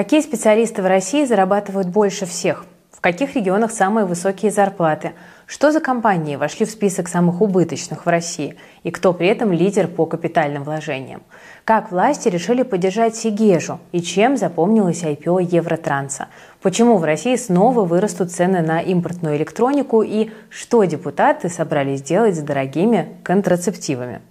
Какие специалисты в России зарабатывают больше всех? В каких регионах самые высокие зарплаты? Что за компании вошли в список самых убыточных в России? И кто при этом лидер по капитальным вложениям? Как власти решили поддержать Сигежу? И чем запомнилось IPO Евротранса? Почему в России снова вырастут цены на импортную электронику? И что депутаты собрались делать с дорогими контрацептивами?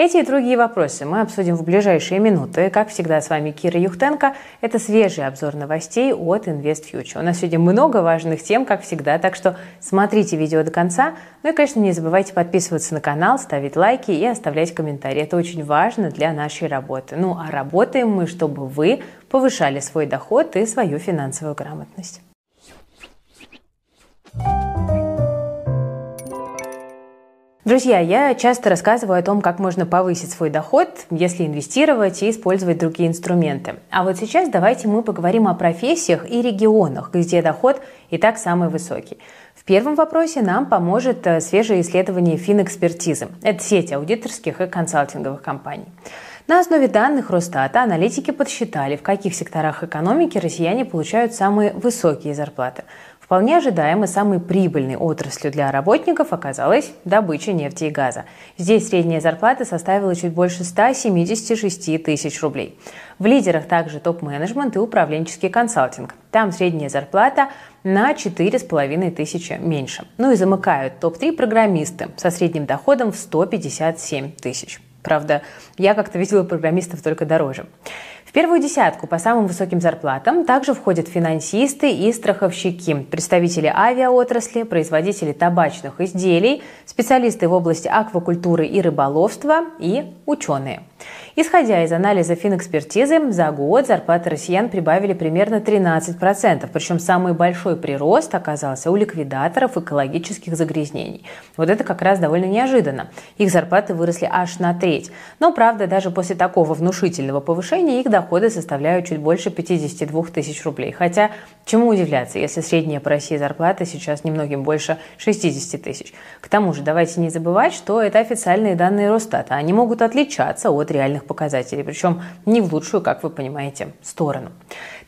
Эти и другие вопросы мы обсудим в ближайшие минуты. Как всегда, с вами Кира Юхтенко. Это свежий обзор новостей от InvestFuture. У нас сегодня много важных тем, как всегда, так что смотрите видео до конца. Ну и, конечно, не забывайте подписываться на канал, ставить лайки и оставлять комментарии. Это очень важно для нашей работы. Ну а работаем мы, чтобы вы повышали свой доход и свою финансовую грамотность. Друзья, я часто рассказываю о том, как можно повысить свой доход, если инвестировать и использовать другие инструменты. А вот сейчас давайте мы поговорим о профессиях и регионах, где доход и так самый высокий. В первом вопросе нам поможет э, свежее исследование финэкспертизы. Это сеть аудиторских и консалтинговых компаний. На основе данных Росстата аналитики подсчитали, в каких секторах экономики россияне получают самые высокие зарплаты – Вполне ожидаемо самой прибыльной отраслью для работников оказалась добыча нефти и газа. Здесь средняя зарплата составила чуть больше 176 тысяч рублей. В лидерах также топ-менеджмент и управленческий консалтинг. Там средняя зарплата на 4,5 тысячи меньше. Ну и замыкают топ-3 программисты со средним доходом в 157 тысяч. Правда, я как-то видела программистов только дороже. В первую десятку по самым высоким зарплатам также входят финансисты и страховщики, представители авиаотрасли, производители табачных изделий, специалисты в области аквакультуры и рыболовства и ученые. Исходя из анализа финэкспертизы, за год зарплаты россиян прибавили примерно 13%, причем самый большой прирост оказался у ликвидаторов экологических загрязнений. Вот это как раз довольно неожиданно. Их зарплаты выросли аж на треть. Но, правда, даже после такого внушительного повышения их доходы составляют чуть больше 52 тысяч рублей. Хотя, чему удивляться, если средняя по России зарплата сейчас немногим больше 60 тысяч. К тому же, давайте не забывать, что это официальные данные Росстата. Они могут отличаться от реальных показателей, причем не в лучшую, как вы понимаете, сторону.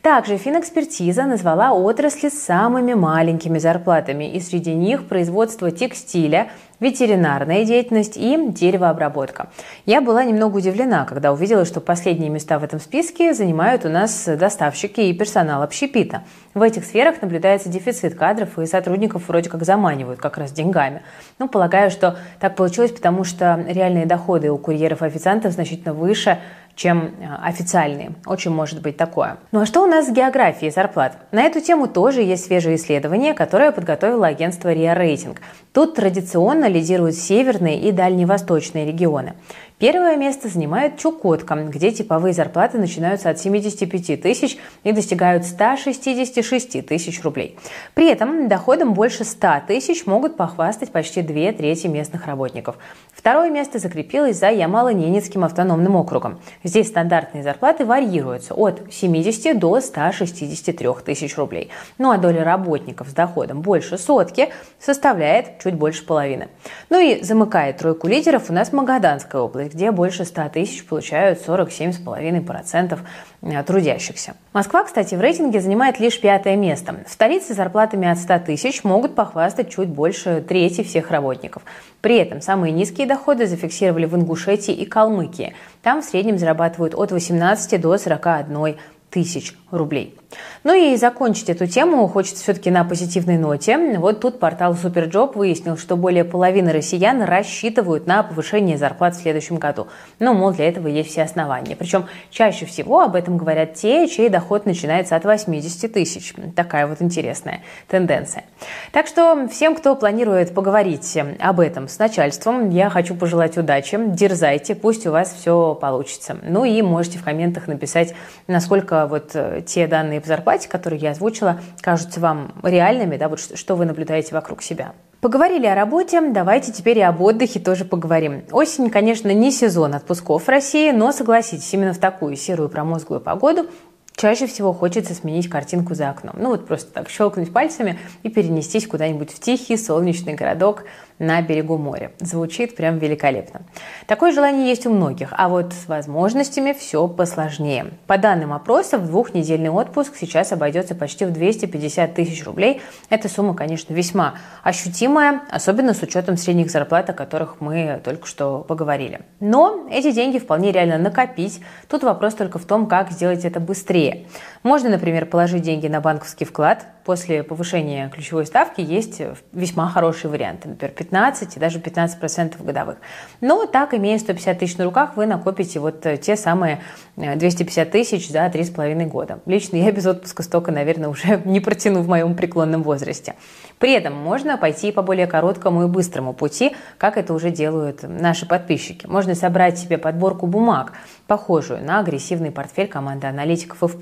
Также финэкспертиза назвала отрасли самыми маленькими зарплатами, и среди них производство текстиля, ветеринарная деятельность и деревообработка. Я была немного удивлена, когда увидела, что последние места в этом списке занимают у нас доставщики и персонал общепита. В этих сферах наблюдается дефицит кадров, и сотрудников вроде как заманивают как раз деньгами. Ну, полагаю, что так получилось, потому что реальные доходы у курьеров и официантов значительно выше, чем э, официальные. Очень может быть такое. Ну а что у нас с географией зарплат? На эту тему тоже есть свежее исследование, которое подготовило агентство RIA Rating. Тут традиционно лидируют северные и дальневосточные регионы. Первое место занимает Чукотка, где типовые зарплаты начинаются от 75 тысяч и достигают 166 тысяч рублей. При этом доходом больше 100 тысяч могут похвастать почти две трети местных работников. Второе место закрепилось за Ямало-Ненецким автономным округом. Здесь стандартные зарплаты варьируются от 70 до 163 тысяч рублей. Ну а доля работников с доходом больше сотки составляет чуть больше половины. Ну и замыкает тройку лидеров у нас Магаданская область где больше 100 тысяч получают 47,5% э, трудящихся. Москва, кстати, в рейтинге занимает лишь пятое место. В столице зарплатами от 100 тысяч могут похвастать чуть больше трети всех работников. При этом самые низкие доходы зафиксировали в Ингушетии и Калмыкии. Там в среднем зарабатывают от 18 до 41 тысяч рублей. Ну и закончить эту тему хочется все-таки на позитивной ноте. Вот тут портал Superjob выяснил, что более половины россиян рассчитывают на повышение зарплат в следующем году. Ну, мол, для этого есть все основания. Причем чаще всего об этом говорят те, чей доход начинается от 80 тысяч. Такая вот интересная тенденция. Так что всем, кто планирует поговорить об этом с начальством, я хочу пожелать удачи. Дерзайте, пусть у вас все получится. Ну и можете в комментах написать, насколько вот э, те данные по зарплате которые я озвучила, кажутся вам реальными, да, вот что вы наблюдаете вокруг себя. Поговорили о работе, давайте теперь и об отдыхе тоже поговорим. Осень, конечно, не сезон отпусков в России, но согласитесь, именно в такую серую промозглую погоду чаще всего хочется сменить картинку за окном. Ну вот просто так щелкнуть пальцами и перенестись куда-нибудь в тихий солнечный городок на берегу моря. Звучит прям великолепно. Такое желание есть у многих, а вот с возможностями все посложнее. По данным опроса, в двухнедельный отпуск сейчас обойдется почти в 250 тысяч рублей. Эта сумма, конечно, весьма ощутимая, особенно с учетом средних зарплат, о которых мы только что поговорили. Но эти деньги вполне реально накопить. Тут вопрос только в том, как сделать это быстрее. Можно, например, положить деньги на банковский вклад. После повышения ключевой ставки есть весьма хорошие варианты, например, 15 и даже 15% годовых. Но так, имея 150 тысяч на руках, вы накопите вот те самые 250 э, тысяч за 3,5 года. Лично я без отпуска столько, наверное, уже не протяну в моем преклонном возрасте. При этом можно пойти по более короткому и быстрому пути, как это уже делают наши подписчики. Можно собрать себе подборку бумаг, похожую на агрессивный портфель команды аналитиков F+.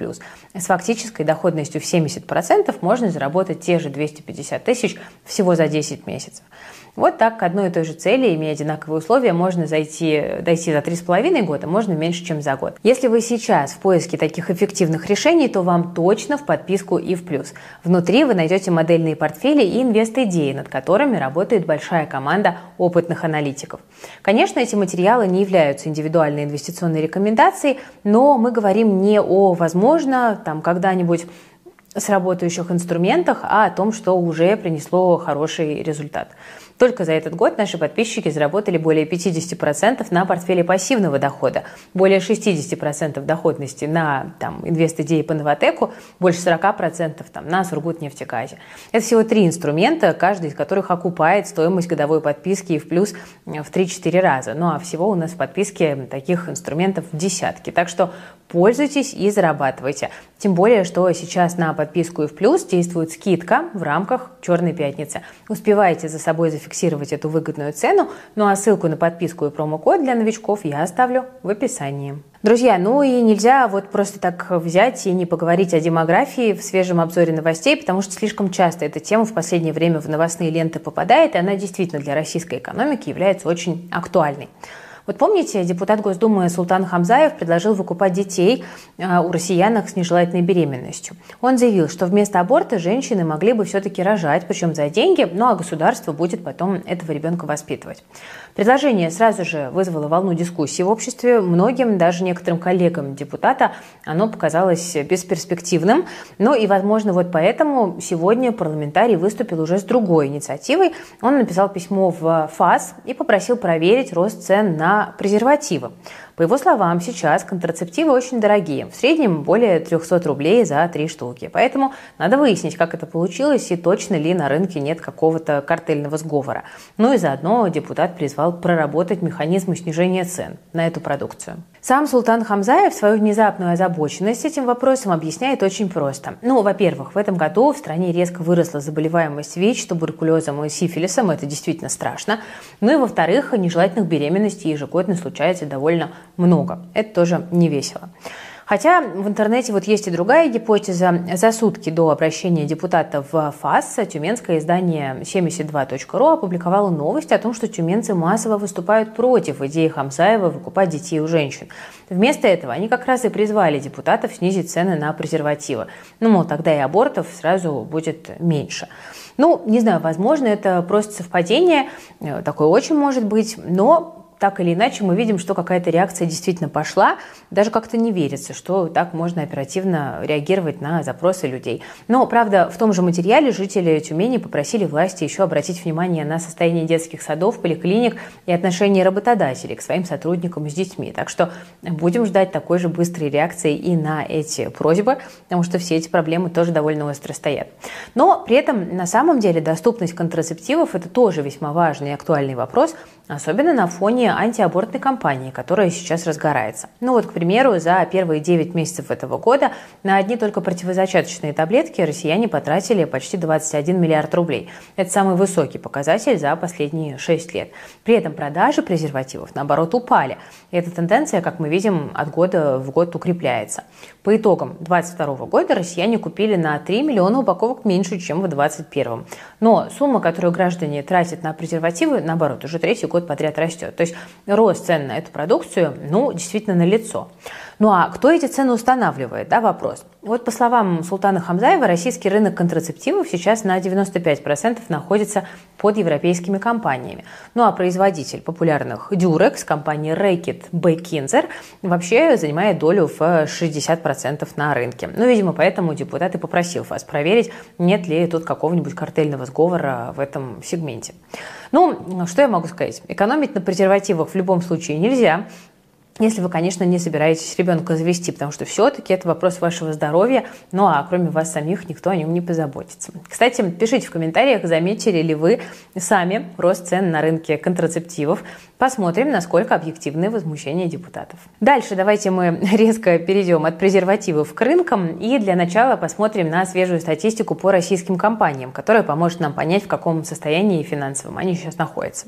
С фактической доходностью в 70% можно заработать те же 250 тысяч всего за 10 месяцев. Вот так к одной и той же цели, имея одинаковые условия, можно зайти, дойти за 3,5 года, можно меньше, чем за год. Если вы сейчас в поиске таких эффективных решений, то вам точно в подписку и в плюс. Внутри вы найдете модельные портфели и инвест-идеи, над которыми работает большая команда опытных аналитиков. Конечно, эти материалы не являются индивидуальной инвестиционной рекомендацией, но мы говорим не о, возможно, там когда-нибудь сработающих инструментах, а о том, что уже принесло хороший результат. Только за этот год наши подписчики заработали более 50% на портфеле пассивного дохода, более 60% доходности на там, инвест-идеи по Новотеку, больше 40% там, на Сургутнефтегазе. Это всего три инструмента, каждый из которых окупает стоимость годовой подписки и в плюс в 3-4 раза. Ну а всего у нас в подписке таких инструментов десятки. Так что пользуйтесь и зарабатывайте. Тем более, что сейчас на подписку и в плюс действует скидка в рамках Черной пятницы. Успевайте за собой зафиксировать эту выгодную цену, ну а ссылку на подписку и промокод для новичков я оставлю в описании. Друзья, ну и нельзя вот просто так взять и не поговорить о демографии в свежем обзоре новостей, потому что слишком часто эта тема в последнее время в новостные ленты попадает, и она действительно для российской экономики является очень актуальной. Вот помните, депутат Госдумы Султан Хамзаев предложил выкупать детей а, у россиянок с нежелательной беременностью. Он заявил, что вместо аборта женщины могли бы все-таки рожать, причем за деньги, ну а государство будет потом этого ребенка воспитывать. Предложение сразу же вызвало волну дискуссии в обществе. Многим, даже некоторым коллегам депутата, оно показалось бесперспективным. Ну и, возможно, вот поэтому сегодня парламентарий выступил уже с другой инициативой. Он написал письмо в ФАС и попросил проверить рост цен на презервативы. По его словам, сейчас контрацептивы очень дорогие, в среднем более 300 рублей за три штуки. Поэтому надо выяснить, как это получилось и точно ли на рынке нет какого-то картельного сговора. Ну и заодно депутат призвал проработать механизмы снижения цен на эту продукцию. Сам Султан Хамзаев свою внезапную озабоченность этим вопросом объясняет очень просто. Ну, во-первых, в этом году в стране резко выросла заболеваемость ВИЧ, туберкулезом и сифилисом, это действительно страшно. Ну и во-вторых, нежелательных беременностей ежегодно случается довольно много. Это тоже не весело. Хотя в интернете вот есть и другая гипотеза. За сутки до обращения депутата в ФАС тюменское издание 72.ru опубликовало новость о том, что тюменцы массово выступают против идеи Хамсаева выкупать детей у женщин. Вместо этого они как раз и призвали депутатов снизить цены на презервативы. Ну, мол, тогда и абортов сразу будет меньше. Ну, не знаю, возможно, это просто совпадение, э, такое очень может быть, но так или иначе мы видим, что какая-то реакция действительно пошла. Даже как-то не верится, что так можно оперативно реагировать на запросы людей. Но, правда, в том же материале жители Тюмени попросили власти еще обратить внимание на состояние детских садов, поликлиник и отношение работодателей к своим сотрудникам с детьми. Так что будем ждать такой же быстрой реакции и на эти просьбы, потому что все эти проблемы тоже довольно остро стоят. Но при этом на самом деле доступность контрацептивов – это тоже весьма важный и актуальный вопрос, особенно на фоне антиабортной кампании, которая сейчас разгорается. Ну вот, к примеру, за первые 9 месяцев этого года на одни только противозачаточные таблетки россияне потратили почти 21 миллиард рублей. Это самый высокий показатель за последние 6 лет. При этом продажи презервативов, наоборот, упали. И эта тенденция, как мы видим, от года в год укрепляется. По итогам 2022 года россияне купили на 3 миллиона упаковок меньше, чем в 2021. Но сумма, которую граждане тратят на презервативы, наоборот, уже третий год подряд растет. То есть рост цен на эту продукцию, ну, действительно налицо. Ну а кто эти цены устанавливает? Да, вопрос. Вот по словам Султана Хамзаева, российский рынок контрацептивов сейчас на 95% находится под европейскими компаниями. Ну а производитель популярных Durex, компания Reckitt Bekinzer, вообще занимает долю в 60% на рынке. Ну, видимо, поэтому депутат и попросил вас проверить, нет ли тут какого-нибудь картельного сговора в этом сегменте. Ну, что я могу сказать? Экономить на презервативах в любом случае нельзя. Если вы, конечно, не собираетесь ребенка завести, потому что все-таки это вопрос вашего здоровья, ну а кроме вас самих никто о нем не позаботится. Кстати, пишите в комментариях, заметили ли вы сами рост цен на рынке контрацептивов. Посмотрим, насколько объективны возмущения депутатов. Дальше давайте мы резко перейдем от презервативов к рынкам и для начала посмотрим на свежую статистику по российским компаниям, которая поможет нам понять, в каком состоянии финансовом они сейчас находятся.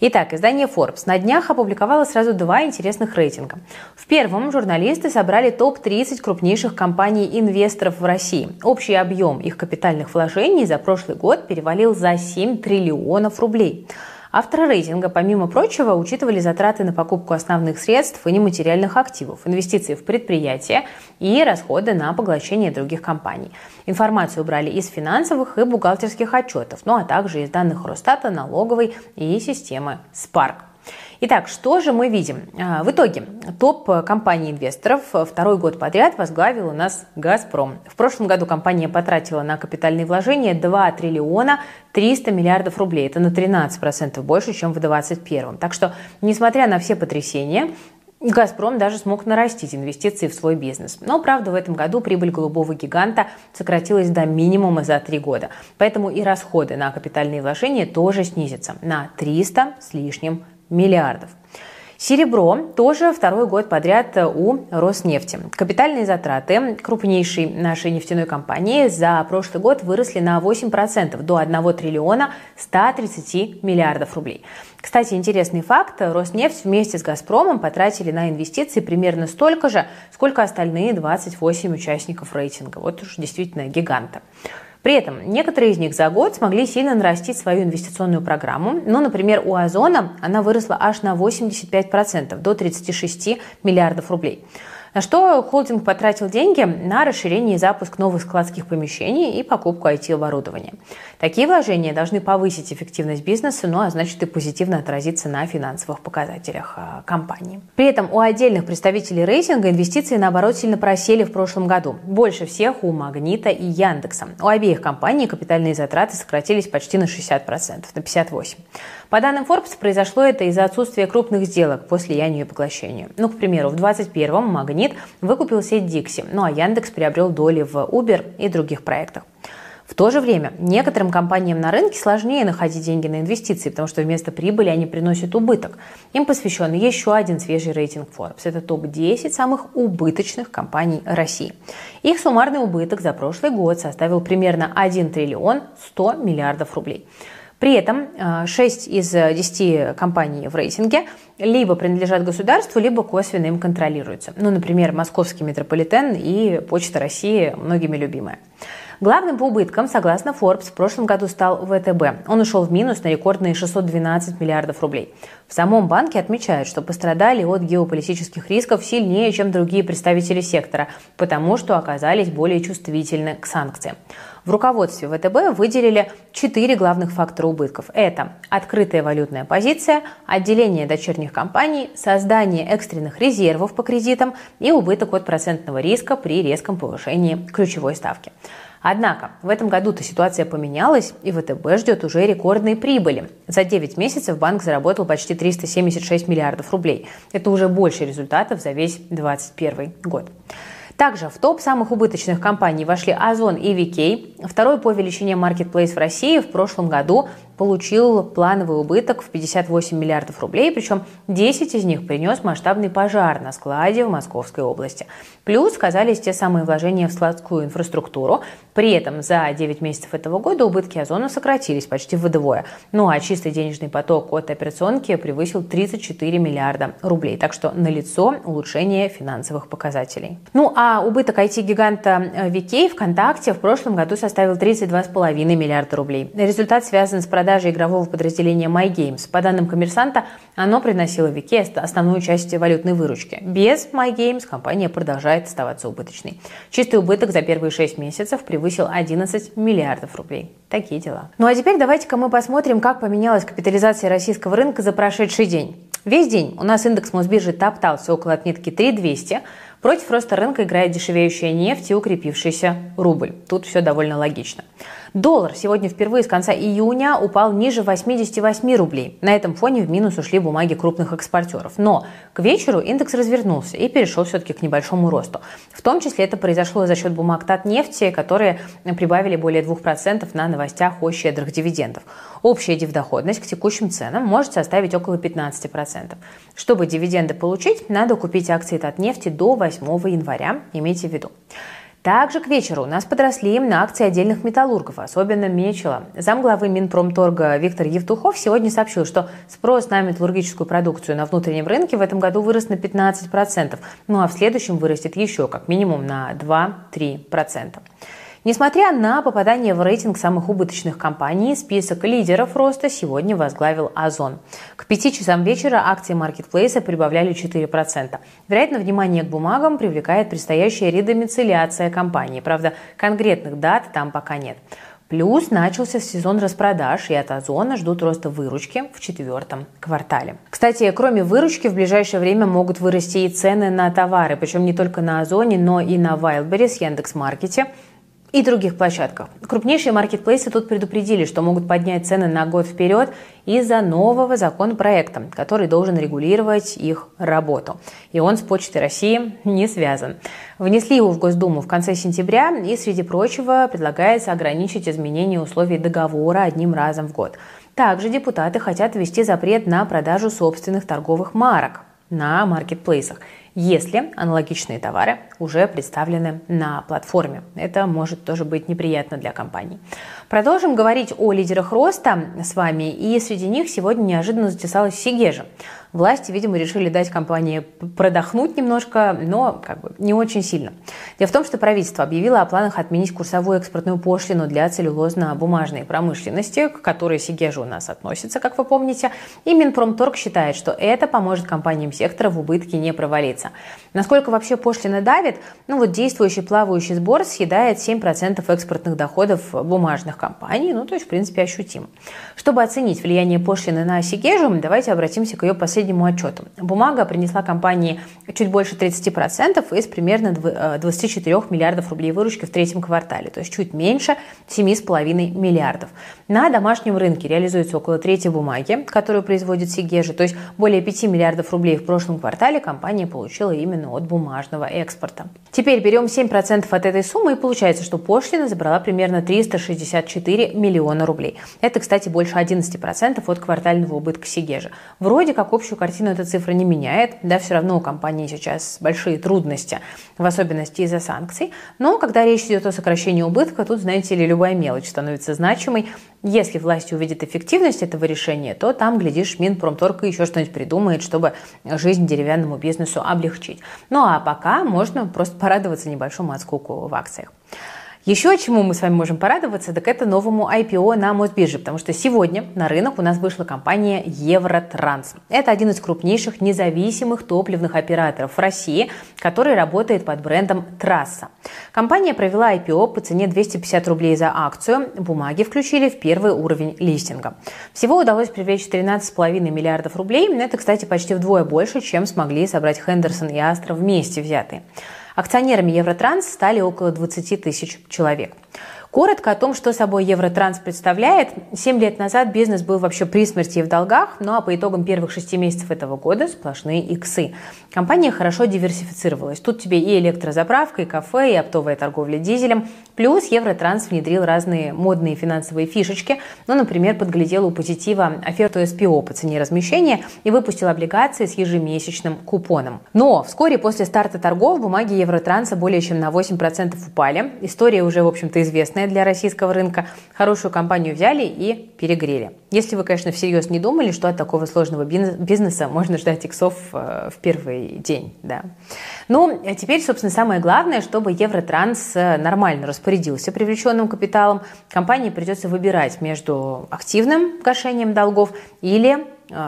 Итак, издание Forbes на днях опубликовало сразу два интересных рейтинга. В первом журналисты собрали топ-30 крупнейших компаний-инвесторов в России. Общий объем их капитальных вложений за прошлый год перевалил за 7 триллионов рублей. Авторы рейтинга, помимо прочего, учитывали затраты на покупку основных средств и нематериальных активов, инвестиции в предприятия и расходы на поглощение других компаний. Информацию брали из финансовых и бухгалтерских отчетов, ну а также из данных Росстата, налоговой и системы Spark. Итак, что же мы видим? А, в итоге топ компаний инвесторов второй год подряд возглавил у нас «Газпром». В прошлом году компания потратила на капитальные вложения 2 триллиона 300 миллиардов рублей. Это на 13% больше, чем в 2021. Так что, несмотря на все потрясения, «Газпром» даже смог нарастить инвестиции в свой бизнес. Но, правда, в этом году прибыль голубого гиганта сократилась до минимума за три года. Поэтому и расходы на капитальные вложения тоже снизятся на 300 с лишним миллиардов. Серебро тоже второй год подряд у Роснефти. Капитальные затраты крупнейшей нашей нефтяной компании за прошлый год выросли на 8% до 1 триллиона 130 миллиардов рублей. Кстати, интересный факт. Роснефть вместе с «Газпромом» потратили на инвестиции примерно столько же, сколько остальные 28 участников рейтинга. Вот уж действительно гиганта. При этом некоторые из них за год смогли сильно нарастить свою инвестиционную программу. Ну, например, у Озона она выросла аж на 85%, до 36 миллиардов рублей. На что холдинг потратил деньги на расширение и запуск новых складских помещений и покупку IT-оборудования. Такие вложения должны повысить эффективность бизнеса, ну а значит и позитивно отразиться на финансовых показателях а, компании. При этом у отдельных представителей рейтинга инвестиции, наоборот, сильно просели в прошлом году. Больше всех у Магнита и Яндекса. У обеих компаний капитальные затраты сократились почти на 60%, на 58%. По данным Forbes, произошло это из-за отсутствия крупных сделок после слиянию и поглощению. Ну, к примеру, в 2021-м Магнит выкупил сеть Dixie, ну а Яндекс приобрел доли в Uber и других проектах. В то же время некоторым компаниям на рынке сложнее находить деньги на инвестиции, потому что вместо прибыли они приносят убыток. Им посвящен еще один свежий рейтинг Forbes. Это топ-10 самых убыточных компаний России. Их суммарный убыток за прошлый год составил примерно 1 триллион 100 миллиардов рублей. При этом 6 э, из 10 компаний в рейтинге либо принадлежат государству, либо косвенно им контролируются. Ну, например, Московский метрополитен и Почта России, многими любимая. Главным по убыткам, согласно Forbes, в прошлом году стал ВТБ. Он ушел в минус на рекордные 612 миллиардов рублей. В самом банке отмечают, что пострадали от геополитических рисков сильнее, чем другие представители сектора, потому что оказались более чувствительны к санкциям. В руководстве ВТБ выделили четыре главных фактора убытков. Это открытая валютная позиция, отделение дочерних компаний, создание экстренных резервов по кредитам и убыток от процентного риска при резком повышении ключевой ставки. Однако в этом году-то ситуация поменялась, и ВТБ ждет уже рекордной прибыли. За 9 месяцев банк заработал почти 376 миллиардов рублей. Это уже больше результатов за весь 2021 год. Также в топ самых убыточных компаний вошли Озон и VK. Второй по величине маркетплейс в России в прошлом году получил плановый убыток в 58 миллиардов рублей, причем 10 из них принес масштабный пожар на складе в Московской области. Плюс сказались те самые вложения в складскую инфраструктуру. При этом за 9 месяцев этого года убытки Озона сократились почти вдвое. Ну а чистый денежный поток от операционки превысил 34 миллиарда рублей. Так что налицо улучшение финансовых показателей. Ну а убыток IT-гиганта VK ВКонтакте в прошлом году составил 32,5 миллиарда рублей. Результат связан с продажей продажи игрового подразделения MyGames. По данным коммерсанта, оно приносило Вики основную часть валютной выручки. Без MyGames компания продолжает оставаться убыточной. Чистый убыток за первые 6 месяцев превысил 11 миллиардов рублей. Такие дела. Ну а теперь давайте-ка мы посмотрим, как поменялась капитализация российского рынка за прошедший день. Весь день у нас индекс Мосбиржи топтался около отметки 3200. Против роста рынка играет дешевеющая нефть и укрепившийся рубль. Тут все довольно логично. Доллар сегодня впервые с конца июня упал ниже 88 рублей. На этом фоне в минус ушли бумаги крупных экспортеров. Но к вечеру индекс развернулся и перешел все-таки к небольшому росту. В том числе это произошло за счет бумаг Татнефти, которые прибавили более 2% на новостях о щедрых дивидендах. Общая дивдоходность к текущим ценам может составить около 15%. Чтобы дивиденды получить, надо купить акции Татнефти до 8 января, имейте в виду. Также к вечеру у нас подросли на акции отдельных металлургов, особенно Мечела. Замглавы Минпромторга Виктор Евтухов сегодня сообщил, что спрос на металлургическую продукцию на внутреннем рынке в этом году вырос на 15%, ну а в следующем вырастет еще как минимум на 2-3%. Несмотря на попадание в рейтинг самых убыточных компаний, список лидеров роста сегодня возглавил Озон. К 5 часам вечера акции маркетплейса прибавляли 4%. Вероятно, внимание к бумагам привлекает предстоящая редомицеляция компании. Правда, конкретных дат там пока нет. Плюс начался сезон распродаж, и от Озона ждут роста выручки в четвертом квартале. Кстати, кроме выручки, в ближайшее время могут вырасти и цены на товары, причем не только на Озоне, но и на Wildberries, Яндекс.Маркете, и других площадках. Крупнейшие маркетплейсы тут предупредили, что могут поднять цены на год вперед из-за нового законопроекта, который должен регулировать их работу. И он с Почтой России не связан. Внесли его в Госдуму в конце сентября и, среди прочего, предлагается ограничить изменение условий договора одним разом в год. Также депутаты хотят ввести запрет на продажу собственных торговых марок на маркетплейсах если аналогичные товары уже представлены на платформе. Это может тоже быть неприятно для компаний. Продолжим говорить о лидерах роста с вами, и среди них сегодня неожиданно затесалась Сигежа. Власти, видимо, решили дать компании продохнуть немножко, но как бы не очень сильно. Дело в том, что правительство объявило о планах отменить курсовую экспортную пошлину для целлюлозно-бумажной промышленности, к которой Сигежа у нас относится, как вы помните. И Минпромторг считает, что это поможет компаниям сектора в убытке не провалиться. Насколько вообще пошлина давит? Ну вот действующий плавающий сбор съедает 7% экспортных доходов бумажных компаний, ну то есть в принципе ощутим. Чтобы оценить влияние пошлины на Сигежу, давайте обратимся к ее последнему последнему отчету. Бумага принесла компании чуть больше 30% из примерно 24 э, миллиардов рублей выручки в третьем квартале, то есть чуть меньше 7,5 миллиардов. На домашнем рынке реализуется около трети бумаги, которую производит Сигежа, то есть более 5 миллиардов рублей в прошлом квартале компания получила именно от бумажного экспорта. Теперь берем 7% от этой суммы и получается, что пошлина забрала примерно 364 миллиона рублей. Это, кстати, больше 11% от квартального убытка Сигежа. Вроде как общую картину эта цифра не меняет. Да, все равно у компании сейчас большие трудности, в особенности из-за санкций. Но когда речь идет о сокращении убытка, тут, знаете ли, любая мелочь становится значимой. Если власти увидят эффективность этого решения, то там, глядишь, Минпромторг еще что-нибудь придумает, чтобы жизнь деревянному бизнесу облегчить. Ну а пока можно просто порадоваться небольшому отскоку в акциях. Еще чему мы с вами можем порадоваться, так это новому IPO на Мосбирже, потому что сегодня на рынок у нас вышла компания Евротранс. Это один из крупнейших независимых топливных операторов в России, который работает под брендом Трасса. Компания провела IPO по цене 250 рублей за акцию. Бумаги включили в первый уровень листинга. Всего удалось привлечь 13,5 миллиардов рублей. Это, кстати, почти вдвое больше, чем смогли собрать Хендерсон и Астра вместе взятые. Акционерами Евротранс стали около 20 тысяч человек. Коротко о том, что собой Евротранс представляет. Семь лет назад бизнес был вообще при смерти и в долгах, ну а по итогам первых шести месяцев этого года сплошные иксы. Компания хорошо диверсифицировалась. Тут тебе и электрозаправка, и кафе, и оптовая торговля дизелем. Плюс Евротранс внедрил разные модные финансовые фишечки. Ну, например, подглядел у позитива оферту СПО по цене размещения и выпустил облигации с ежемесячным купоном. Но вскоре после старта торгов бумаги Евротранса более чем на 8% упали. История уже, в общем-то, известная для российского рынка. Хорошую компанию взяли и перегрели. Если вы, конечно, всерьез не думали, что от такого сложного бизнеса можно ждать иксов э, в первый день. Да. Ну, а теперь, собственно, самое главное, чтобы Евротранс э, нормально распорядился привлеченным капиталом. Компании придется выбирать между активным гашением долгов или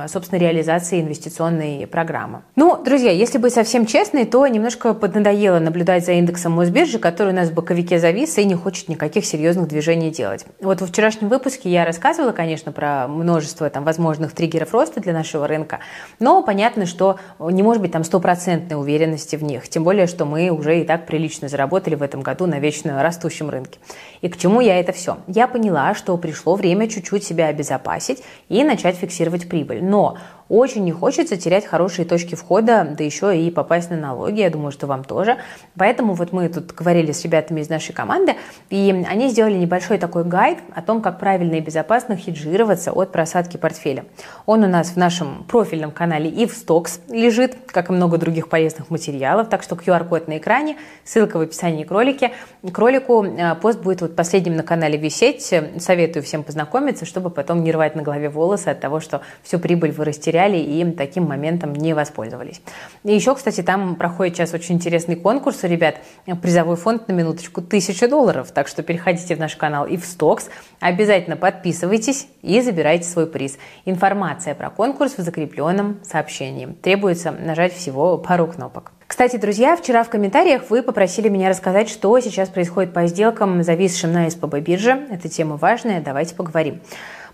собственно, реализации инвестиционной программы. Ну, друзья, если быть совсем честной, то немножко поднадоело наблюдать за индексом Мосбиржи, который у нас в боковике завис и не хочет никаких серьезных движений делать. Вот во вчерашнем выпуске я рассказывала, конечно, про множество там возможных триггеров роста для нашего рынка, но понятно, что не может быть там стопроцентной уверенности в них, тем более, что мы уже и так прилично заработали в этом году на вечно растущем рынке. И к чему я это все? Я поняла, что пришло время чуть-чуть себя обезопасить и начать фиксировать прибыль прибыль. Но очень не хочется терять хорошие точки входа, да еще и попасть на налоги. Я думаю, что вам тоже. Поэтому вот мы тут говорили с ребятами из нашей команды, и они сделали небольшой такой гайд о том, как правильно и безопасно хеджироваться от просадки портфеля. Он у нас в нашем профильном канале и в Стокс лежит, как и много других полезных материалов, так что QR-код на экране, ссылка в описании к ролике. К ролику э, пост будет вот последним на канале висеть. Советую всем познакомиться, чтобы потом не рвать на голове волосы от того, что всю прибыль вы растеряли потеряли и им таким моментом не воспользовались. И еще, кстати, там проходит сейчас очень интересный конкурс у ребят. Призовой фонд на минуточку 1000 долларов. Так что переходите в наш канал и в Стокс. Обязательно подписывайтесь и забирайте свой приз. Информация про конкурс в закрепленном сообщении. Требуется нажать всего пару кнопок. Кстати, друзья, вчера в комментариях вы попросили меня рассказать, что сейчас происходит по сделкам, зависшим на СПБ бирже. Эта тема важная, давайте поговорим.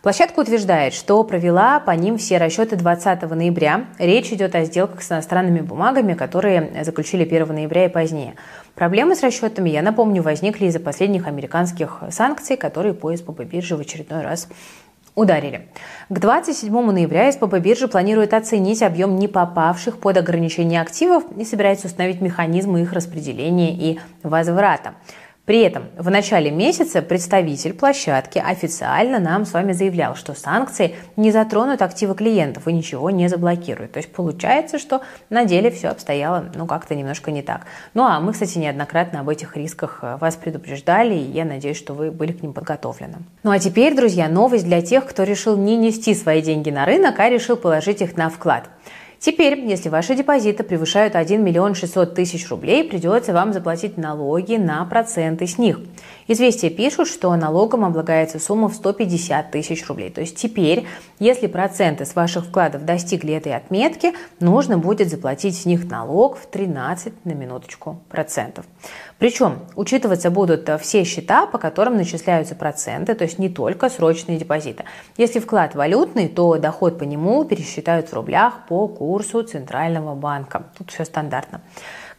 Площадка утверждает, что провела по ним все расчеты 20 ноября. Речь идет о сделках с иностранными бумагами, которые заключили 1 ноября и позднее. Проблемы с расчетами, я напомню, возникли из-за последних американских санкций, которые по СПБ бирже в очередной раз ударили. К 27 ноября СПБ биржа планирует оценить объем не попавших под ограничение активов и собирается установить механизмы их распределения и возврата. При этом в начале месяца представитель площадки официально нам с вами заявлял, что санкции не затронут активы клиентов и ничего не заблокируют. То есть получается, что на деле все обстояло ну как-то немножко не так. Ну а мы, кстати, неоднократно об этих рисках э, вас предупреждали, и я надеюсь, что вы были к ним подготовлены. Ну а теперь, друзья, новость для тех, кто решил не нести свои деньги на рынок, а решил положить их на вклад. Теперь, если ваши депозиты превышают 1 миллион 600 тысяч рублей, придется вам заплатить налоги на проценты с них. Известия пишут, что налогом облагается сумма в 150 тысяч рублей. То есть теперь, если проценты с ваших вкладов достигли этой отметки, нужно будет заплатить с них налог в 13 на минуточку процентов. Причем учитываться будут э, все счета, по которым начисляются проценты, то есть не только срочные депозиты. Если вклад валютный, то доход по нему пересчитают в рублях по курсу Центрального банка. Тут все стандартно.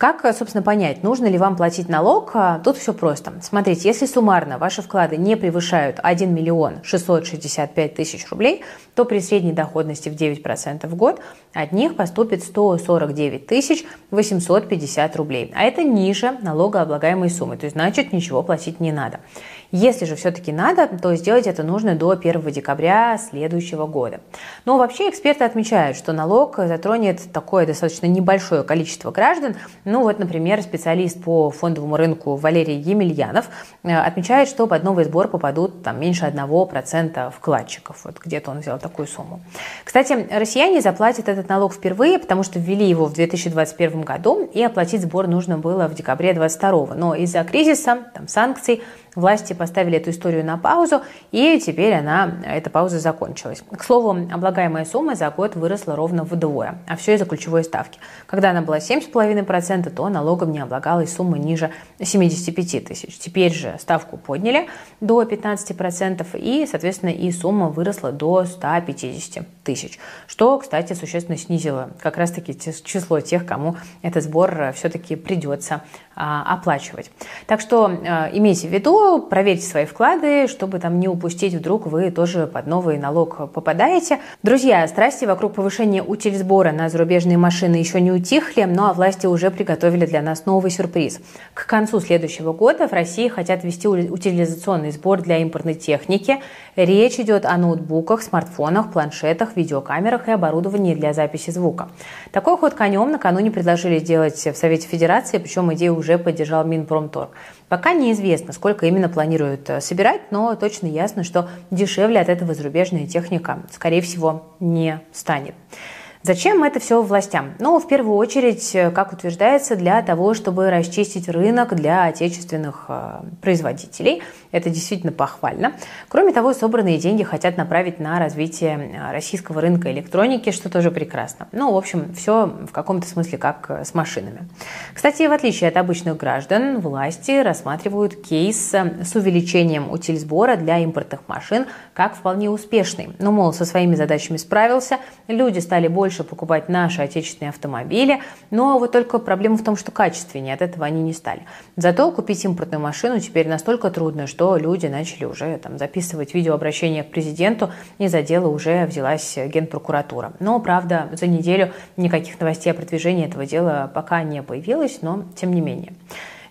Как, э, собственно, понять, нужно ли вам платить налог? А, тут все просто. Смотрите, если суммарно ваши вклады не превышают 1 миллион 665 тысяч рублей, то при средней доходности в 9% в год от них поступит 149 тысяч 850 рублей. А это ниже налогооблагаемой суммы, то есть значит ничего платить не надо. Если же все-таки надо, то сделать это нужно до 1 декабря следующего года. Но вообще эксперты отмечают, что налог затронет такое достаточно небольшое количество граждан. Ну вот, например, специалист по фондовому рынку Валерий Емельянов э, отмечает, что под новый сбор попадут там, меньше 1% вкладчиков. Вот где-то он взял такую сумму. Кстати, россияне заплатят этот налог впервые, потому что ввели его в 2021 году, и оплатить сбор нужно было в декабре 2022. Но из-за кризиса, там, санкций, Власти поставили эту историю на паузу, и теперь она, эта пауза закончилась. К слову, облагаемая сумма за год выросла ровно вдвое, а все из-за ключевой ставки. Когда она была 7,5%, то налогом не облагалась сумма ниже 75 тысяч. Теперь же ставку подняли до 15%, и, соответственно, и сумма выросла до 150 тысяч, что, кстати, существенно снизило как раз-таки число тех, кому этот сбор все-таки придется оплачивать. Так что а, имейте в виду, проверьте свои вклады, чтобы там не упустить, вдруг вы тоже под новый налог попадаете. Друзья, страсти вокруг повышения утильсбора на зарубежные машины еще не утихли, ну а власти уже приготовили для нас новый сюрприз. К концу следующего года в России хотят ввести утилизационный сбор для импортной техники. Речь идет о ноутбуках, смартфонах, планшетах, видеокамерах и оборудовании для записи звука. Такой ход конем накануне предложили сделать в Совете Федерации, причем идею уже поддержал Минпромторг. Пока неизвестно, сколько именно планируют э, собирать, но точно ясно, что дешевле от этого зарубежная техника, скорее всего, не станет. Зачем это все властям? Ну, в первую очередь, э, как утверждается, для того, чтобы расчистить рынок для отечественных э, производителей. Это действительно похвально. Кроме того, собранные деньги хотят направить на развитие э, российского рынка электроники, что тоже прекрасно. Ну, в общем, все в каком-то смысле как с машинами. Кстати, в отличие от обычных граждан, власти рассматривают кейс с увеличением утильсбора для импортных машин как вполне успешный. Ну, мол, со своими задачами справился, люди стали больше покупать наши отечественные автомобили, но вот только проблема в том, что качественнее от этого они не стали. Зато купить импортную машину теперь настолько трудно, что люди начали уже там, записывать видеообращение к президенту, и за дело уже взялась генпрокуратура. Но, правда, за неделю никаких новостей о продвижении этого дела пока не появилось, но тем не менее.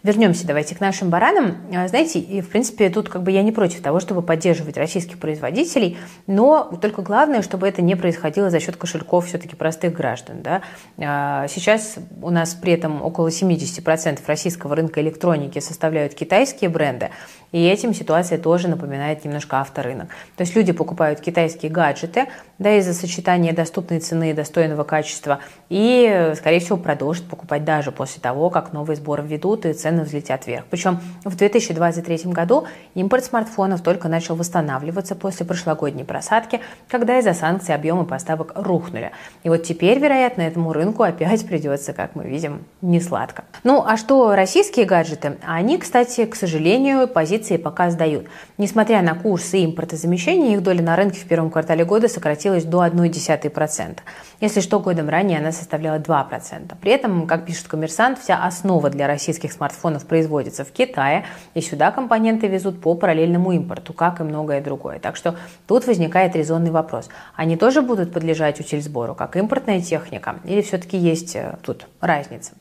Вернемся давайте к нашим баранам. А, знаете, и в принципе тут как бы я не против того, чтобы поддерживать российских производителей, но только главное, чтобы это не происходило за счет кошельков все-таки простых граждан. Да? А, сейчас у нас при этом около 70% российского рынка электроники составляют китайские бренды, и этим ситуация тоже напоминает немножко авторынок. То есть люди покупают китайские гаджеты, да, из-за сочетания доступной цены и достойного качества, и, скорее всего, продолжат покупать даже после того, как новые сборы введут и цены взлетят вверх. Причем в 2023 году импорт смартфонов только начал восстанавливаться после прошлогодней просадки, когда из-за санкций объемы поставок рухнули. И вот теперь, вероятно, этому рынку опять придется, как мы видим, не сладко. Ну, а что российские гаджеты? Они, кстати, к сожалению, позиции позиции пока сдают. Несмотря на курсы импортозамещения, их доля на рынке в первом квартале года сократилась до 0,1%. Если что, годом ранее она составляла 2%. При этом, как пишет коммерсант, вся основа для российских смартфонов производится в Китае, и сюда компоненты везут по параллельному импорту, как и многое другое. Так что тут возникает резонный вопрос. Они тоже будут подлежать утильсбору, как импортная техника, или все-таки есть э, тут разница?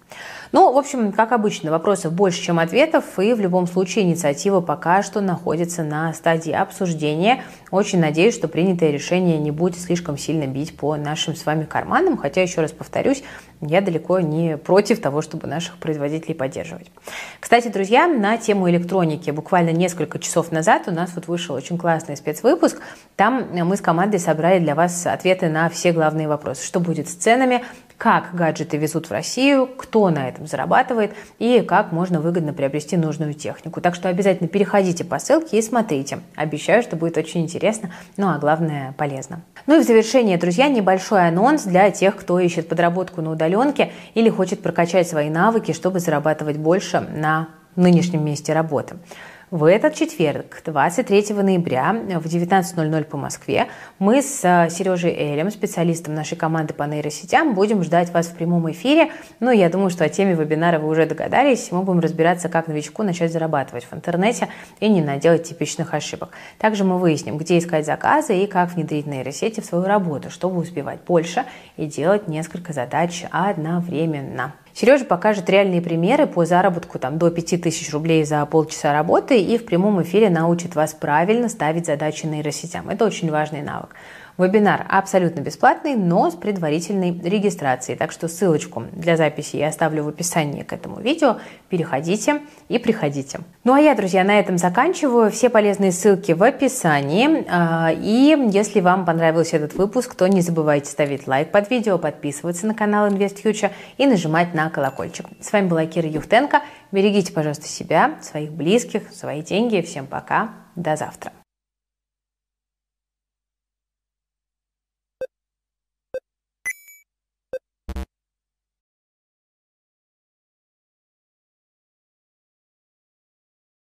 Ну, в общем, как обычно, вопросов больше, чем ответов, и в любом случае инициатива пока что находится на стадии обсуждения. Очень надеюсь, что принятое решение не будет слишком сильно бить по нашим с вами карманам, хотя, еще раз повторюсь, я далеко не против того, чтобы наших производителей поддерживать. Кстати, друзья, на тему электроники буквально несколько часов назад у нас вот вышел очень классный спецвыпуск. Там мы с командой собрали для вас ответы на все главные вопросы. Что будет с ценами, как гаджеты везут в Россию, кто на этом зарабатывает и как можно выгодно приобрести нужную технику. Так что обязательно переходите по ссылке и смотрите. Обещаю, что будет очень интересно, ну а главное полезно. Ну и в завершение, друзья, небольшой анонс для тех, кто ищет подработку на удаленке или хочет прокачать свои навыки, чтобы зарабатывать больше на нынешнем месте работы. В этот четверг, 23 ноября в 19.00 по Москве, мы с э, Сережей Элем, специалистом нашей команды по нейросетям, будем ждать вас в прямом эфире. Ну, я думаю, что о теме вебинара вы уже догадались. Мы будем разбираться, как новичку начать зарабатывать в интернете и не наделать типичных ошибок. Также мы выясним, где искать заказы и как внедрить нейросети в свою работу, чтобы успевать больше и делать несколько задач одновременно. Сережа покажет реальные примеры по заработку там, до 5000 рублей за полчаса работы и в прямом эфире научит вас правильно ставить задачи нейросетям. Это очень важный навык. Вебинар абсолютно бесплатный, но с предварительной регистрацией. Так что ссылочку для записи я оставлю в описании к этому видео. Переходите и приходите. Ну а я, друзья, на этом заканчиваю. Все полезные ссылки в описании. А, и если вам понравился этот выпуск, то не забывайте ставить лайк под видео, подписываться на канал InvestFuture и нажимать на колокольчик. С вами была Кира Юхтенко. Берегите, пожалуйста, себя, своих близких, свои деньги. Всем пока. До завтра.